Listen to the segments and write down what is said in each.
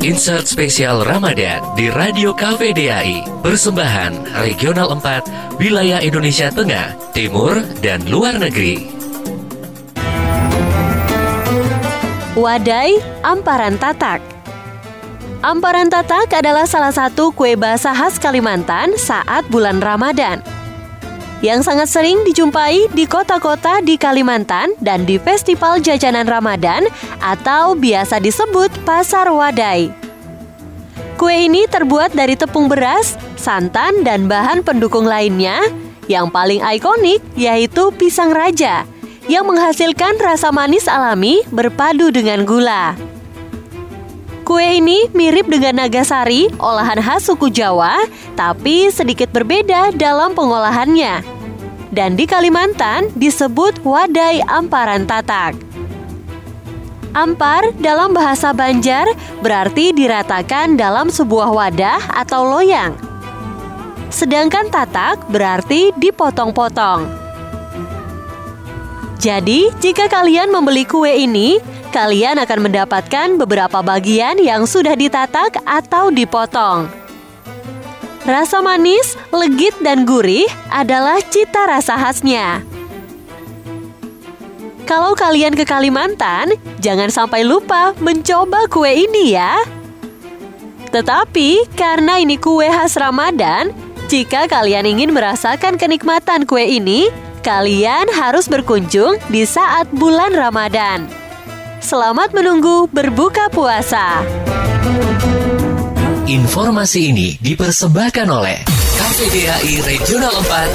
Insert spesial Ramadan di Radio KVDAI. Persembahan Regional 4, Wilayah Indonesia Tengah, Timur, dan Luar Negeri. Wadai Amparan Tatak Amparan Tatak adalah salah satu kue basah khas Kalimantan saat bulan Ramadan yang sangat sering dijumpai di kota-kota di Kalimantan dan di festival jajanan Ramadan atau biasa disebut Pasar Wadai. Kue ini terbuat dari tepung beras, santan, dan bahan pendukung lainnya. Yang paling ikonik yaitu pisang raja yang menghasilkan rasa manis alami berpadu dengan gula. Kue ini mirip dengan nagasari, olahan khas suku Jawa, tapi sedikit berbeda dalam pengolahannya. Dan di Kalimantan disebut wadai amparan tatak. Ampar dalam bahasa Banjar berarti diratakan dalam sebuah wadah atau loyang. Sedangkan tatak berarti dipotong-potong. Jadi, jika kalian membeli kue ini, kalian akan mendapatkan beberapa bagian yang sudah ditatak atau dipotong. Rasa manis, legit, dan gurih adalah cita rasa khasnya. Kalau kalian ke Kalimantan, jangan sampai lupa mencoba kue ini ya. Tetapi karena ini kue khas Ramadan, jika kalian ingin merasakan kenikmatan kue ini, kalian harus berkunjung di saat bulan Ramadan. Selamat menunggu berbuka puasa. Informasi ini dipersembahkan oleh KPDAI Regional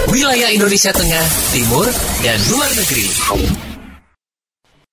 4, Wilayah Indonesia Tengah, Timur, dan Luar Negeri.